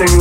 There's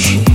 You.